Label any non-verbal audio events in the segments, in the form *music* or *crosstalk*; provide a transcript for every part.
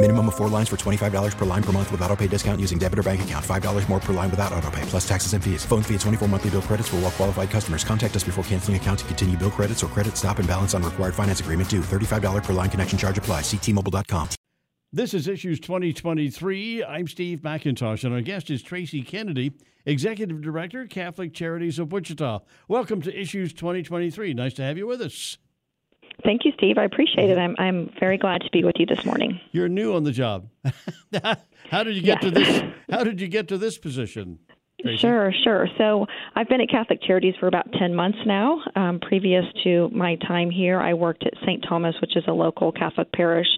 Minimum of four lines for $25 per line per month with auto pay discount using debit or bank account. $5 more per line without auto pay, plus taxes and fees. Phone fee at 24 monthly bill credits for all well qualified customers. Contact us before canceling account to continue bill credits or credit stop and balance on required finance agreement due. $35 per line connection charge apply. Ctmobile.com. This is Issues 2023. I'm Steve McIntosh, and our guest is Traci Kennedy, Executive Director, Catholic Charities of Wichita. Welcome to Issues 2023. Nice to have you with us. Thank you, Steve. I appreciate it. Mm-hmm. I'm I'm very glad to be with you this morning. You're new on the job. *laughs* how did you get Yes. to this? *laughs* How did you get to this position? Traci? Sure, sure. So I've been at Catholic Charities for about 10 months now. Um, previous to my time here, I worked at St. Thomas, which is a local Catholic parish.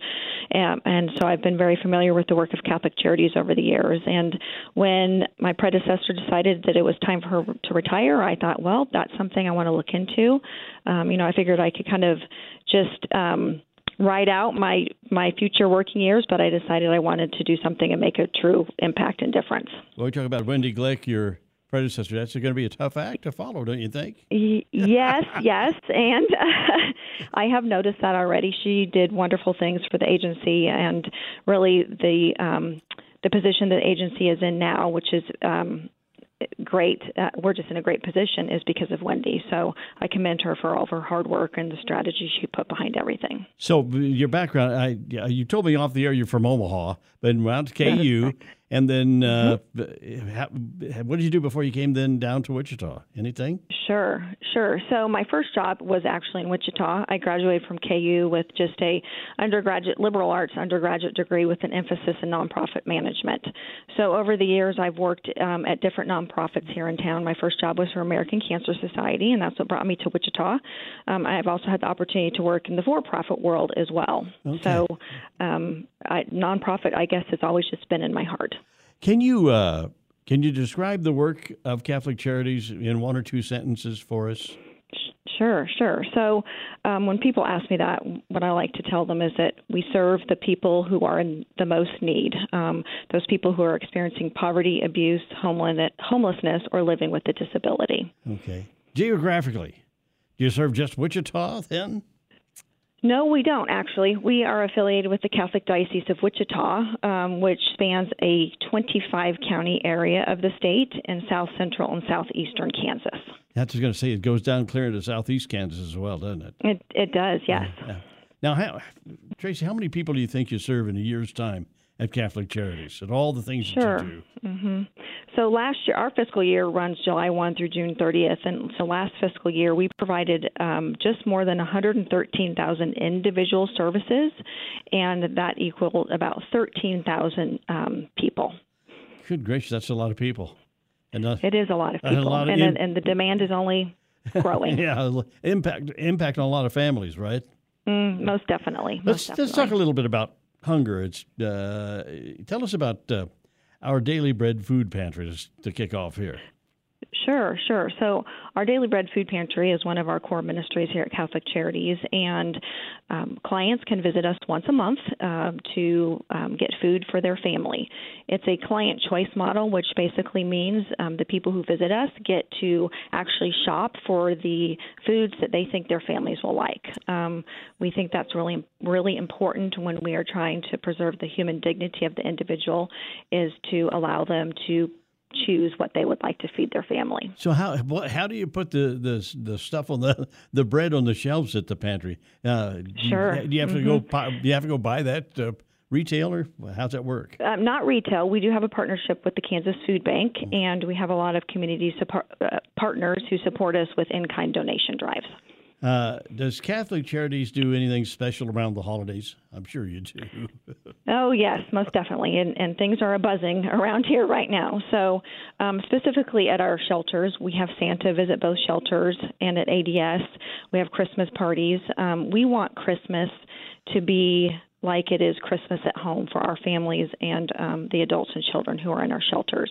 Um, and so I've been very familiar with the work of Catholic Charities over the years. And when my predecessor decided that it was time for her to retire, I thought, well, that's something I want to look into. Um, you know, I figured I could kind of just. Um, ride out my my future working years, but I decided I wanted to do something and make a true impact and difference. Well, we talk about Wendy Glick, your predecessor. That's going to be a tough act to follow, don't you think? Yes, *laughs* yes, and uh, *laughs* I have noticed that already. She did wonderful things for the agency, and really the um, the position the agency is in now, which is um, great. Uh, we're just in a great position, is because of Wendy. So I commend her for all of her hard work and the strategy she put behind everything. So your background, I you told me off the air you're from Omaha, but went to KU, and then uh, how, what did you do before you came then down to Wichita? Anything? Sure, sure. So my first job was actually in Wichita. I graduated from KU with just a undergraduate liberal arts undergraduate degree with an emphasis in nonprofit management. So over the years, I've worked um, at different nonprofits here in town. My first job was for American Cancer Society, and that's what brought me to Wichita. Um, I've also had the opportunity to work in the for-profit world as well. So um, I, nonprofit, I guess, has always just been in my heart. Can you uh, can you describe the work of Catholic Charities in one or two sentences for us? Sure, sure. So um, when people ask me that, what I like to tell them is that we serve the people who are in the most need, um, those people who are experiencing poverty, abuse, homelessness, homelessness, or living with a disability. Okay. Geographically, do you serve just Wichita then? No, we don't actually. We are affiliated with the Catholic Diocese of Wichita, um, which spans a 25 county area of the state in south central and southeastern Kansas. That's going to say it goes down clear into southeast Kansas as well, doesn't it? It, it does, yes. Yeah. Now, how, Traci, how many people do you think you serve in a year's time at Catholic Charities and all the things Sure. that you do? hmm So last year, our fiscal year runs July 1 through June 30th, and so last fiscal year we provided um, just more than 113,000 individual services, and that equaled about 13,000 um, people. Good gracious, that's a lot of people. And uh, It is a lot of And people, lot of and, in- and the demand is only growing. *laughs* yeah, impact impact on a lot of families, right? mm, most definitely. Let's most let's talk a little bit about hunger. It's uh, tell us about uh, our daily bread food pantry to, to kick off here. Sure, sure. So, our Daily Bread Food Pantry is one of our core ministries here at Catholic Charities, and um, clients can visit us once a month uh, to um, get food for their family. It's a client choice model, which basically means um, the people who visit us get to actually shop for the foods that they think their families will like. Um, we think that's really, really important when we are trying to preserve the human dignity of the individual, is to allow them to choose what they would like to feed their family. So how what, how do you put the, the the stuff on the the bread on the shelves at the pantry? Uh, do you- Sure. Do you have to go buy, do you have to go buy that uh, retailer? How's that work? Um, not retail. We do have a partnership with the Kansas Food Bank, and we have a lot of community support, uh, partners who support us with in kind donation drives. Uh, does Catholic Charities do anything special around the holidays? I'm sure you do. *laughs* oh yes, most definitely, and and things are a buzzing around here right now. So um, specifically at our shelters, we have Santa visit both shelters, and at ADS we have Christmas parties. Um, we want Christmas to be like it is Christmas at home for our families and um, the adults and children who are in our shelters.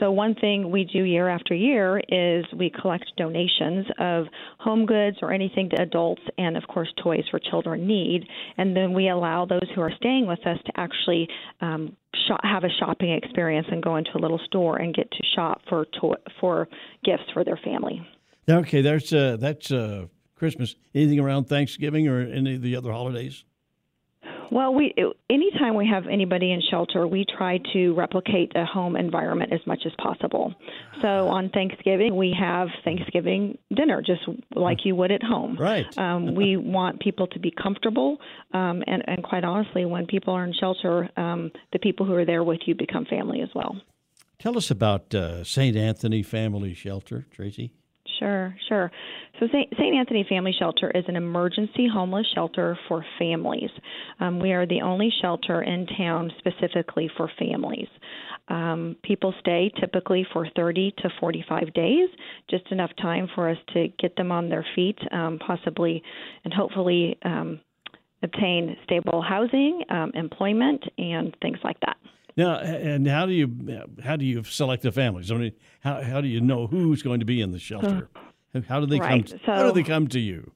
So, one thing we do year after year is we collect donations of home goods or anything that adults and, of course, toys for children need. And then we allow those who are staying with us to actually um, shop, have a shopping experience and go into a little store and get to shop for, to- for gifts for their family. Okay, that's, uh, that's uh, Christmas. Anything around Thanksgiving or any of the other holidays? Well, we anytime we have anybody in shelter, we try to replicate a home environment as much as possible. So on Thanksgiving, we have Thanksgiving dinner just like you would at home. Right. Um, we want people to be comfortable, um, and, and quite honestly, when people are in shelter, um, the people who are there with you become family as well. Tell us about uh, St. Anthony Family Shelter, Traci. Sure, sure. So, St. Anthony Family Shelter is an emergency homeless shelter for families. Um, we are the only shelter in town specifically for families. Um, people stay typically for 30 to 45 days, just enough time for us to get them on their feet, um, possibly and hopefully um, obtain stable housing, um, employment, and things like that. Now, and how do you how do you select the families? I mean, how how do you know who's going to be in the shelter? How do they right. come? So, how do they come to you?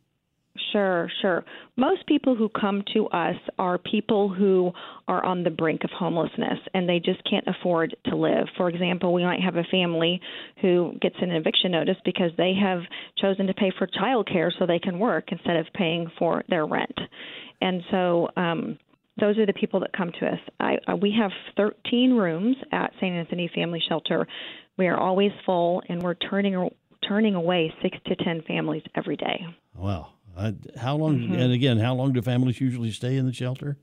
Sure, sure. Most people who come to us are people who are on the brink of homelessness and they just can't afford to live. For example, we might have a family who gets an eviction notice because they have chosen to pay for childcare so they can work instead of paying for their rent. And so um those are the people that come to us. I, uh, we have 13 rooms at St. Anthony Family Shelter. We are always full, and we're turning turning away six to ten families every day. Wow! Uh, how long? Mm-hmm. And again, how long do families usually stay in the shelter?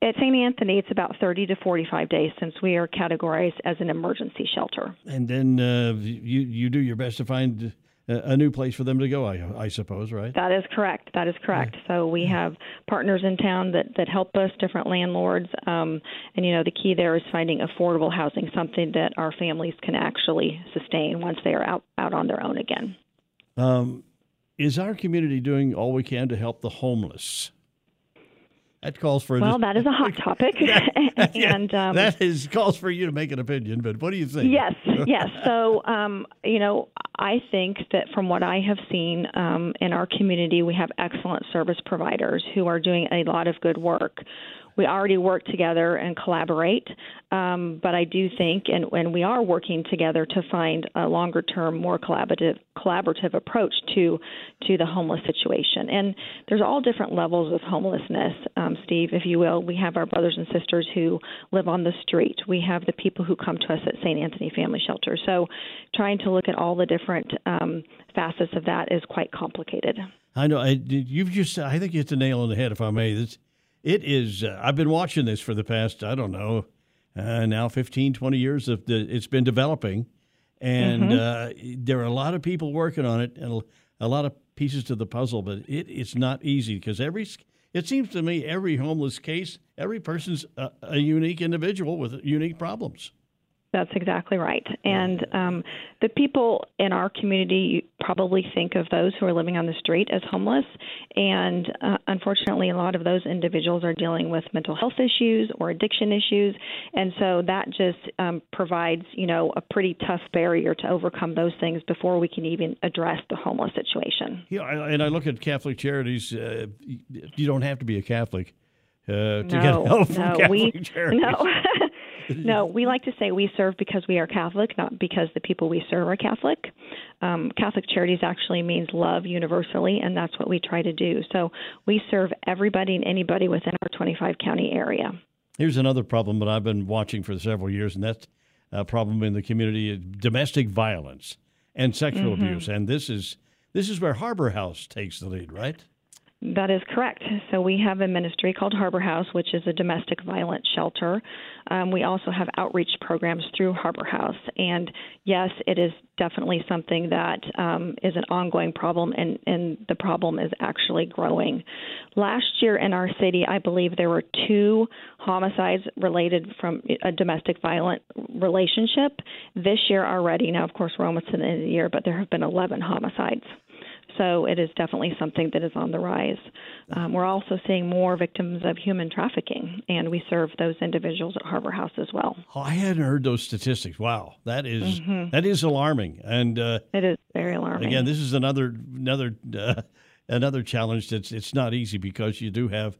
At St. Anthony, it's about 30 to 45 days since we are categorized as an emergency shelter. And then uh, you you do your best to find a new place for them to go, I, I suppose, right? That is correct. That is correct. So we have partners in town that, that help us, different landlords. Um, and, you know, the key there is finding affordable housing, something that our families can actually sustain once they are out, out on their own again. Um, is our community doing all we can to help the homeless? That calls for well. That is a hot *laughs* topic, *laughs* *laughs* and um, that is calls for you to make an opinion. But what do you think? Yes, yes. So, um, you know, I think that from what I have seen um, in our community, we have excellent service providers who are doing a lot of good work we already work together and collaborate. Um, but I do think, and, and we are working together to find a longer term, more collaborative collaborative approach to to the homeless situation. And there's all different levels of homelessness, um, Steve, if you will. We have our brothers and sisters who live on the street. We have the people who come to us at St. Anthony Family Shelter. So, trying to look at all the different um, facets of that is quite complicated. I know. I, you've just. I think you hit the nail on the head, if I may. This, it is. Uh, I've been watching this for the past, I don't know, uh, now 15, 20 years. Of the, it's been developing, and mm-hmm. uh, there are a lot of people working on it, and a lot of pieces to the puzzle. But it, it's not easy because every. It seems to me every homeless case, every person's a, a unique individual with unique problems. That's exactly right. And um, the people in our community probably think of those who are living on the street as homeless. And uh, unfortunately, a lot of those individuals are dealing with mental health issues or addiction issues. And so that just um, provides, you know, a pretty tough barrier to overcome those things before we can even address the homeless situation. Yeah, and I look at Catholic charities. Uh, you don't have to be a Catholic uh, to no, get help from no, Catholic we, charities. *laughs* No. No, *laughs* we like to say we serve because we are Catholic, not because the people we serve are Catholic. Um, Catholic Charities actually means love universally, and that's what we try to do. So we serve everybody and anybody within our 25 county area. Here's another problem that I've been watching for several years, and that's a problem in the community: domestic violence and sexual mm-hmm. abuse. And this is this is where Harbor House takes the lead, right? That is correct. So we have a ministry called Harbor House, which is a domestic violence shelter. Um, we also have outreach programs through Harbor House. And yes, it is definitely something that um, is an ongoing problem, and, and the problem is actually growing. Last year in our city, I believe there were two homicides related from a domestic violent relationship. This year already, now of course we're almost to the end of the year, but there have been 11 homicides. So it is definitely something that is on the rise. Um, we're also seeing more victims of human trafficking, and we serve those individuals at Harbor House as well. Oh, I hadn't heard those statistics. Wow, that is, mm-hmm. that is alarming. And uh, it is very alarming. Again, this is another another uh, another challenge. That's it's not easy because you do have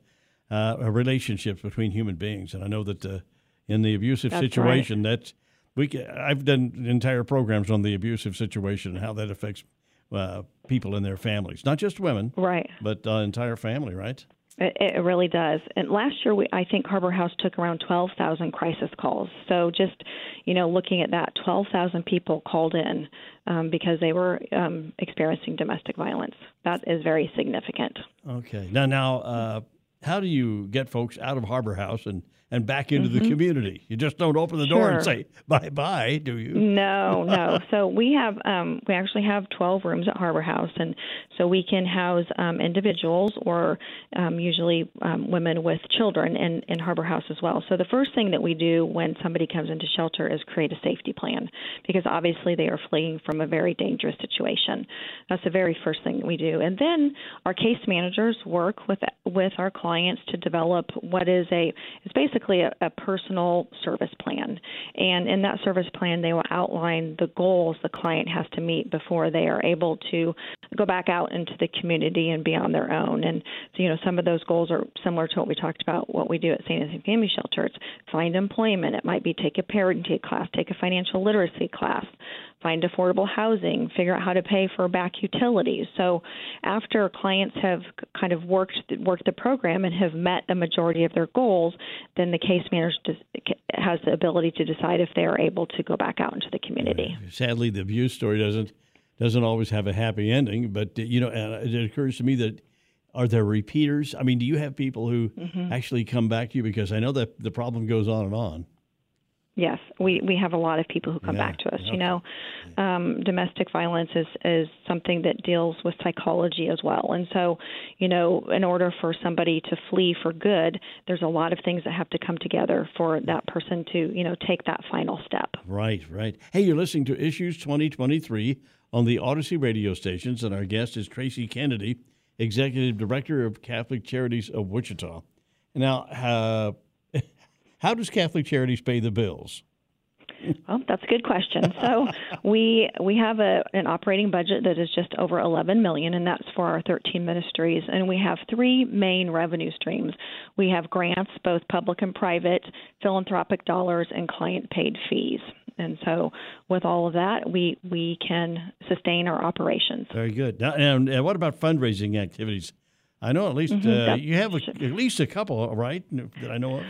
uh, relationship between human beings, and I know that uh, in the abusive that's situation, right. that's we. I've done entire programs on the abusive situation and how that affects uh, people in their families, not just women, right, but uh, entire family, right? It, it really does. And last year, we, I think Harbor House took around 12,000 crisis calls. So just, you know, looking at that, 12,000 people called in um, because they were um, experiencing domestic violence. That is very significant. Okay. Now, now, uh, how do you get folks out of Harbor House and and back into mm-hmm. the community. You just don't open the door sure. and say bye bye, do you? No, *laughs* no. so we have um, we actually have 12 rooms at Harbor House, and so we can house um, individuals or um, usually um, women with children in, in Harbor House as well. So the first thing that we do when somebody comes into shelter is create a safety plan because obviously they are fleeing from a very dangerous situation. That's the very first thing that we do, and then our case managers work with with our clients to develop what is a it's basically basically a, a personal service plan. And in that service plan, they will outline the goals the client has to meet before they are able to go back out into the community and be on their own. And so, you know, some of those goals are similar to what we talked about, what we do at St. Anthony Family Shelter. It's find employment. It might be take a parenting class, take a financial literacy class, find affordable housing, figure out how to pay for back utilities. So after clients have kind of worked worked the program and have met the majority of their goals, then the case manager has the ability to decide if they are able to go back out into the community. Sadly, the abuse story doesn't doesn't always have a happy ending, but you know, it occurs to me that are there repeaters? I mean, do you have people who mm-hmm. actually come back to you because I know that the problem goes on and on. Yes, we, we have a lot of people who come yeah, back to us. Okay. You know, um, domestic violence is, is something that deals with psychology as well. And so, you know, in order for somebody to flee for good, there's a lot of things that have to come together for that person to, you know, take that final step. Right, right. Hey, you're listening to Issues 2023 on the Audacy radio stations, and our guest is Traci Kennedy, Executive Director of Catholic Charities of Wichita. Now, uh, how does Catholic Charities pay the bills? Well, that's a good question. So *laughs* we we have a an operating budget that is just over 11 million, and that's for our 13 ministries. And we have three main revenue streams. We have grants, both public and private, philanthropic dollars, and client paid fees. And so, with all of that, we we can sustain our operations. Very good. Now, and, and what about fundraising activities? I know at least mm-hmm. uh, you have a, at least a couple, right? That I know of.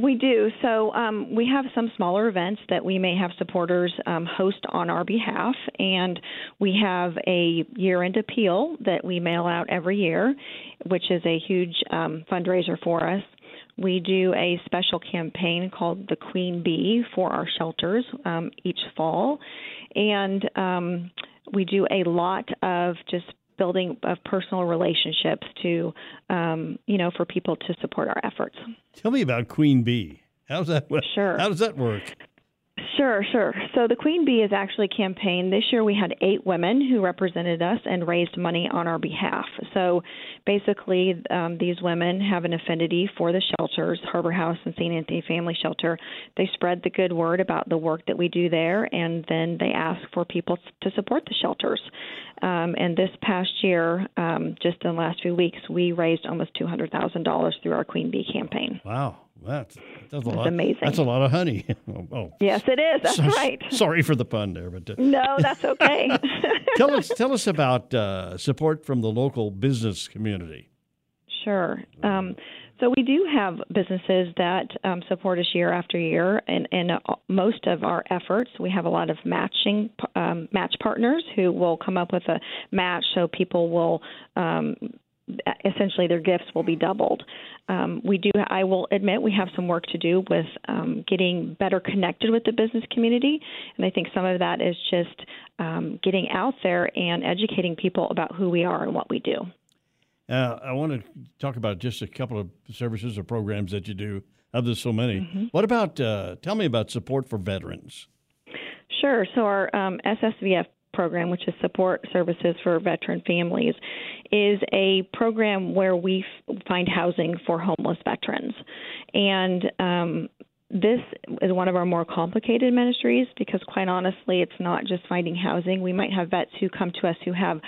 We do. So um, we have some smaller events that we may have supporters um, host on our behalf, and we have a year-end appeal that we mail out every year, which is a huge um, fundraiser for us. We do a special campaign called the Queen Bee for our shelters um, each fall, and um, we do a lot of just building of personal relationships to, um, you know, for people to support our efforts. Tell me about Queen Bee. How's that? Sure. How does that work? Sure, sure. So the Queen Bee is actually campaigned. This year we had eight women who represented us and raised money on our behalf. So basically, um, these women have an affinity for the shelters, Harbor House and St. Anthony Family Shelter. They spread the good word about the work that we do there, and then they ask for people to support the shelters. Um, and this past year, um, just in the last few weeks, we raised almost $200,000 through our Queen Bee campaign. Wow. That's, that's, a that's lot. amazing. That's a lot of honey. *laughs* oh, oh. Yes, it is. That's so, right. *laughs* Sorry for the pun there, but uh, no, that's okay. *laughs* tell us, tell us about uh, support from the local business community. Sure. Um, so we do have businesses that um, support us year after year, and in uh, most of our efforts, we have a lot of matching um, match partners who will come up with a match, so people will um, essentially their gifts will be doubled. Um, we do. I will admit we have some work to do with um, getting better connected with the business community, and I think some of that is just um, getting out there and educating people about who we are and what we do. Uh, I want to talk about just a couple of services or programs that you do. Of there's so many. Mm-hmm. What about? Uh, tell me about support for veterans. Sure. So our um, SSVF program, which is Support Services for Veteran Families, is a program where we f- find housing for homeless veterans. And um, this is one of our more complicated ministries because, quite honestly, it's not just finding housing. We might have vets who come to us who have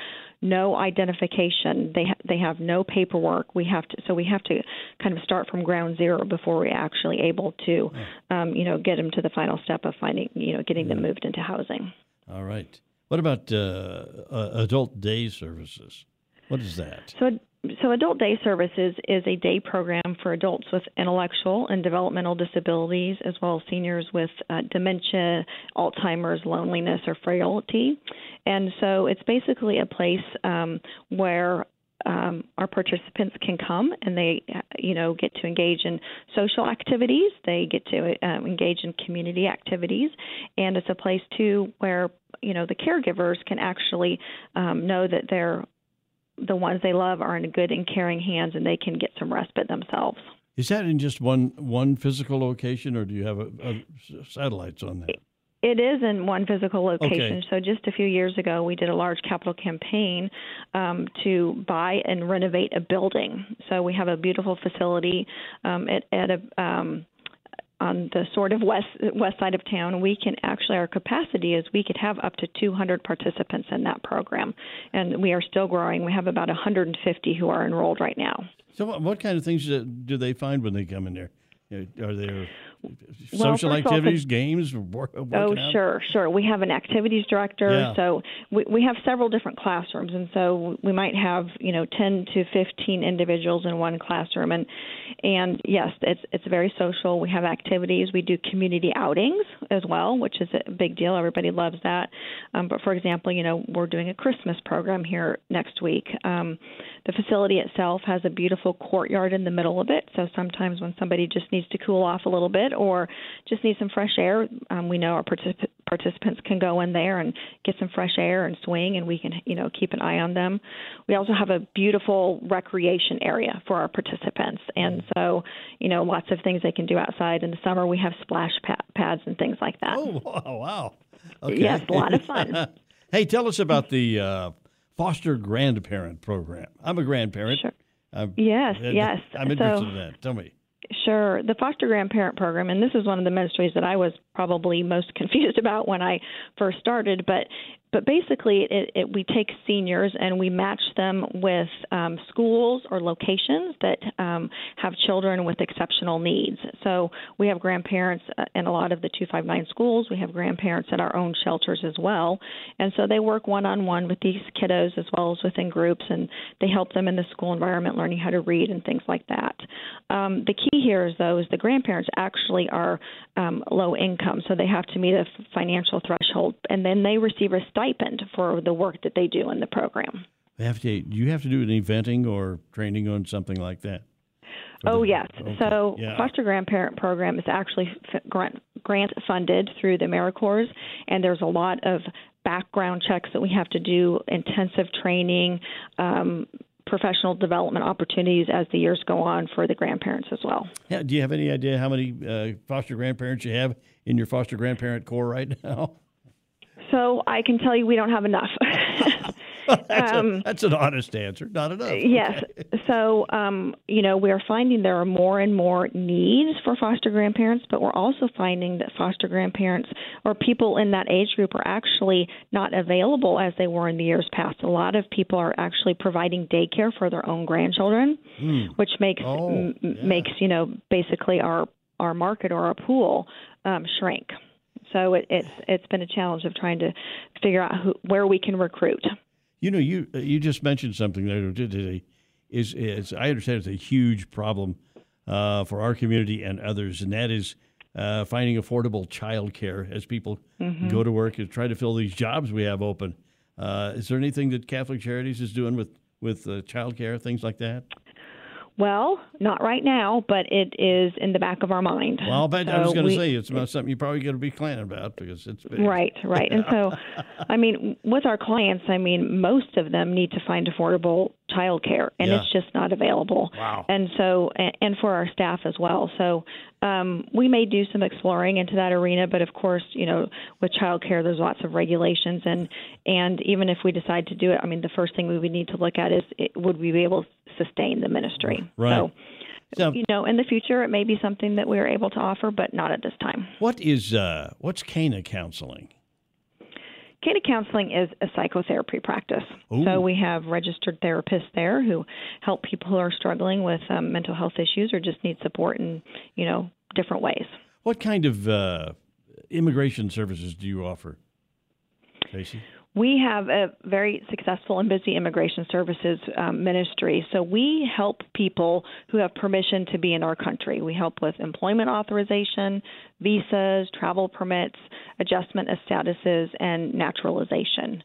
no identification. They ha- they have no paperwork. We have to so we have to kind of start from ground zero before we're actually able to, um, you know, get them to the final step of finding, you know, getting them moved into housing. All right. What about uh, uh, adult day services? What is that? So, so Adult Day Services is a day program for adults with intellectual and developmental disabilities, as well as seniors with uh, dementia, Alzheimer's, loneliness, or frailty. And so, it's basically a place um, where um, our participants can come and they, you know, get to engage in social activities. They get to um, engage in community activities, and it's a place too where you know the caregivers can actually um, know that they're the ones they love are in good and caring hands, and they can get some respite themselves. Is that in just one one physical location, or do you have a, a satellites on that? It is in one physical location. Okay. So just a few years ago, we did a large capital campaign um, to buy and renovate a building. So we have a beautiful facility um, at, at a um, on the sort of west west side of town. We can actually our capacity is we could have up to 200 participants in that program, and we are still growing. We have about 150 who are enrolled right now. So, what, what kind of things do they find when they come in there? Are there Well, social of all, activities, games, Oh, out? sure, sure. We have an activities director, Yeah. so we, we have several different classrooms, and so we might have you know ten to fifteen individuals in one classroom, and and yes, it's it's very social. We have activities. We do community outings as well, which is a big deal. Everybody loves that. Um, but for example, you know we're doing a Christmas program here next week. Um, the facility itself has a beautiful courtyard in the middle of it, so sometimes when somebody just needs to cool off a little bit or just need some fresh air, um, we know our particip- participants can go in there and get some fresh air and swing, and we can you know keep an eye on them. We also have a beautiful recreation area for our participants, and so you know lots of things they can do outside. In the summer, we have splash pa- pads and things like that. Oh, *laughs* wow. wow. Okay. Yes, a lot of fun. *laughs* hey, tell us about the uh, foster grandparent program. I'm a grandparent. Sure. I'm, Yes, uh, yes. I'm interested So- in that. Tell me. Sure. The foster grandparent program, and this is one of the ministries that I was probably most *laughs* confused about when I first started, but but basically, it, it, we take seniors and we match them with um, schools or locations that um, have children with exceptional needs. So we have grandparents uh, in a lot of the 259 schools. We have grandparents at our own shelters as well, and so they work one on one with these kiddos as well as within groups, and they help them in the school environment, learning how to read and things like that. Um, the key here is though is the grandparents actually are um, low income, so they have to meet a financial threshold, and then they receive a stipend for the work that they do in the program. They have to, do you have to do any eventing or training on something like that? Oh the- yes. okay. So Yeah. foster grandparent program is actually f- grant grant funded through the AmeriCorps, and there's a lot of background checks that we have to do, intensive training, um, professional development opportunities as the years go on for the grandparents as well. Yeah, do you have any idea how many uh, foster grandparents you have in your foster grandparent corps right *laughs* now? So I can tell you we don't have enough. *laughs* that's, Um, a, that's an honest answer. Not enough. Yes. So, um, you know, we're finding there are more and more needs for foster grandparents, but we're also finding that foster grandparents or people in that age group are actually not available as they were in the years past. A lot of people are actually providing daycare for their own grandchildren, which makes Oh, m- m- yeah. makes you know basically our our market or our pool um, shrink. So it, it's it's been a challenge of trying to figure out who, where we can recruit. You know, you uh, you just mentioned something there today. Is is I understand it's a huge problem uh, for our community and others, and that is uh, finding affordable child care as people Mm-hmm. go to work and try to fill these jobs we have open. Uh, is there anything that Catholic Charities is doing with with uh, child care, things like that? Well, not right now, but it is in the back of our mind. Well, but so I was going to say it's about something you probably going to be planning about because it's big. Right, right. And so, *laughs* I mean, with our clients, I mean, most of them need to find affordable childcare, and Yeah. it's just not available. Wow. And so, and, for our staff as well. So, um, we may do some exploring into that arena, but of course, you know, with childcare, there's lots of regulations, and and even if we decide to do it, I mean, the first thing we would need to look at is it, would we be able to sustain the ministry? Right. So, So, you know, in the future, it may be something that we are able to offer, but not at this time. what is uh, what's Cana counseling? Cana Counseling is a psychotherapy practice. Ooh. So we have registered therapists there who help people who are struggling with um, mental health issues or just need support in, you know, different ways. What kind of uh, immigration services do you offer, Traci? We have a very successful and busy immigration services um, ministry. So we help people who have permission to be in our country. We help with employment authorization, visas, travel permits, adjustment of statuses, and naturalization.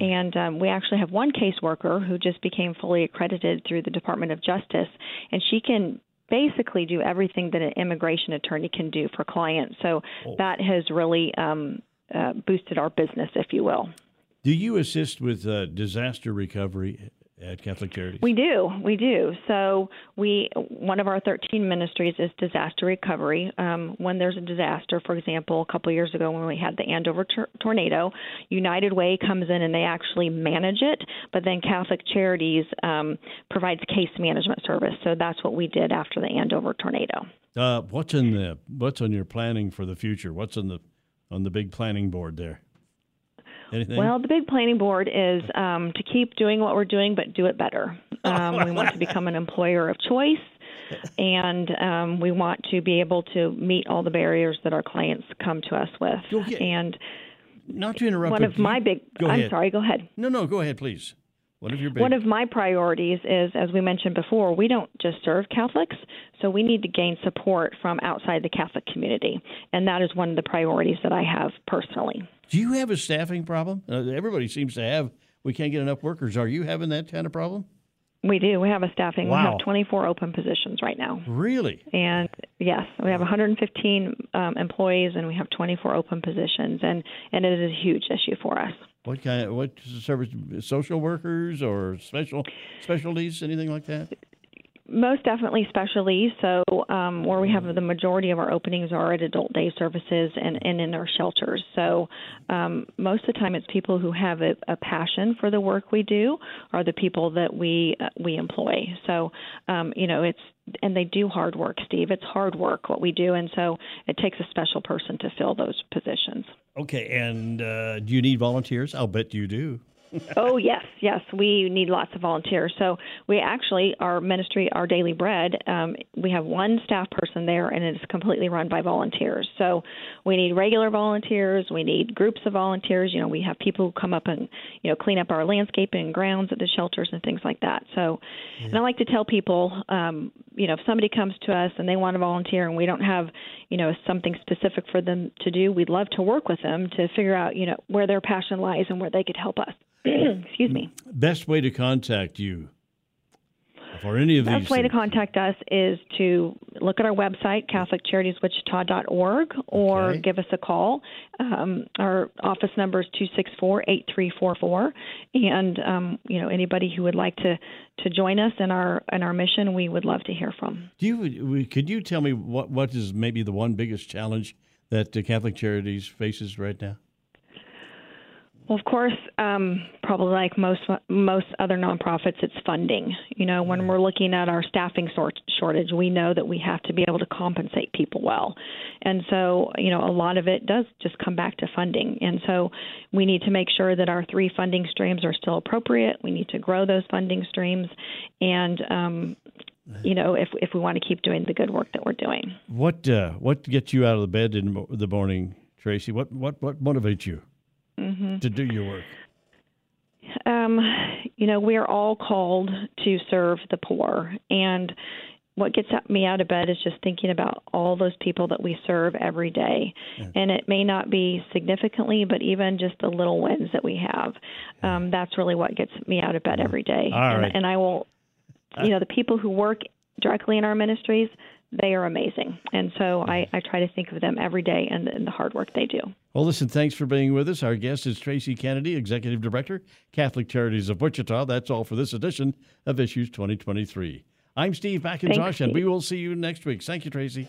And um, we actually have one caseworker who just became fully accredited through the Department of Justice, and she can basically do everything that an immigration attorney can do for clients. So that has really um, uh, boosted our business, if you will. Do you assist with uh, disaster recovery at Catholic Charities? We do, we do. So we one of our 13 ministries is disaster recovery. Um, when there's a disaster, for example, a couple years ago when we had the Andover tor- tornado, United Way comes in and they actually manage it, but then Catholic Charities um, provides case management service. So that's what we did after the Andover tornado. Uh, what's in the what's on your planning for the future? What's on the on the big planning board there? Anything? Well, the big planning board is um, to keep doing what we're doing, but do it better. *laughs* Um, we want to become an employer of choice, and um, we want to be able to meet all the barriers that our clients come to us with. Okay. And not to interrupt. one of my you- big, I'm ahead. sorry, go ahead. No, no, go ahead, please. One of your big. One of my priorities is, as we mentioned before, we don't just serve Catholics, so we need to gain support from outside the Catholic community, and that is one of the priorities that I have personally. Do you have a staffing problem? Uh, everybody seems to have. We can't get enough workers. Are you having that kind of problem? We do. We have a staffing. Wow. We have 24 open positions right now. Really? And yes, we have 115 um, employees and we have 24 open positions, and, and it is a huge issue for us. What kind? Of, what service? Social workers or special specialties? Anything like that? Most definitely specialties. So, um, where we have the majority of our openings are at adult day services and, and in our shelters. So, um, most of the time, it's people who have a, a passion for the work we do, are the people that we uh, we employ. So, um, you know, it's and they do hard work, Steve. It's hard work what we do, and so it takes a special person to fill those positions. Okay. And uh, do you need volunteers? I'll bet you do. Oh yes, yes, we need lots of volunteers. So we actually, our ministry, our daily bread, um, we have one staff person there, and it's completely run by volunteers. So we need regular volunteers. We need groups of volunteers. You know, we have people who come up and you know clean up our landscaping and grounds at the shelters and things like that. So, and I like to tell people, um, you know, if somebody comes to us and they want to volunteer, and we don't have, you know, something specific for them to do, we'd love to work with them to figure out, you know, where their passion lies and where they could help us. *clears throat* Excuse me. Best way to contact you for any of these. Best way to contact us is to look at our website, CatholicCharitiesWichita.org, or Okay. give us a call. Um, our office number is two six four eight three four four, and um, you know anybody who would like to to join us in our in our mission, we would love to hear from. Do you? Could you tell me what what is maybe the one biggest challenge that Catholic Charities faces right now? Well, of course, um, probably like most most other nonprofits, it's funding. You know, when we're looking at our staffing sort- shortage, we know that we have to be able to compensate people well, and so you know a lot of it does just come back to funding. And so we need to make sure that our three funding streams are still appropriate. We need to grow those funding streams, and um, you know if if we want to keep doing the good work that we're doing. What uh, what gets you out of the bed in the morning, Traci? What what what motivates you to do your work? Um, you know, we are all called to serve the poor, and what gets me out of bed is just thinking about all those people that we serve every day. Yeah. And it may not be significantly, but even just the little wins that we have. Um, that's really what gets me out of bed every day. All and, right. and I will, you know, the people who work directly in our ministries, they are amazing. And so I, I try to think of them every day and, and the hard work they do. Well, listen, thanks for being with us. Our guest is Traci Kennedy, Executive Director, Catholic Charities of Wichita. That's all for this edition of Issues 2023. I'm Steve McIntosh, Thanks, and we will see you next week. Thank you, Traci.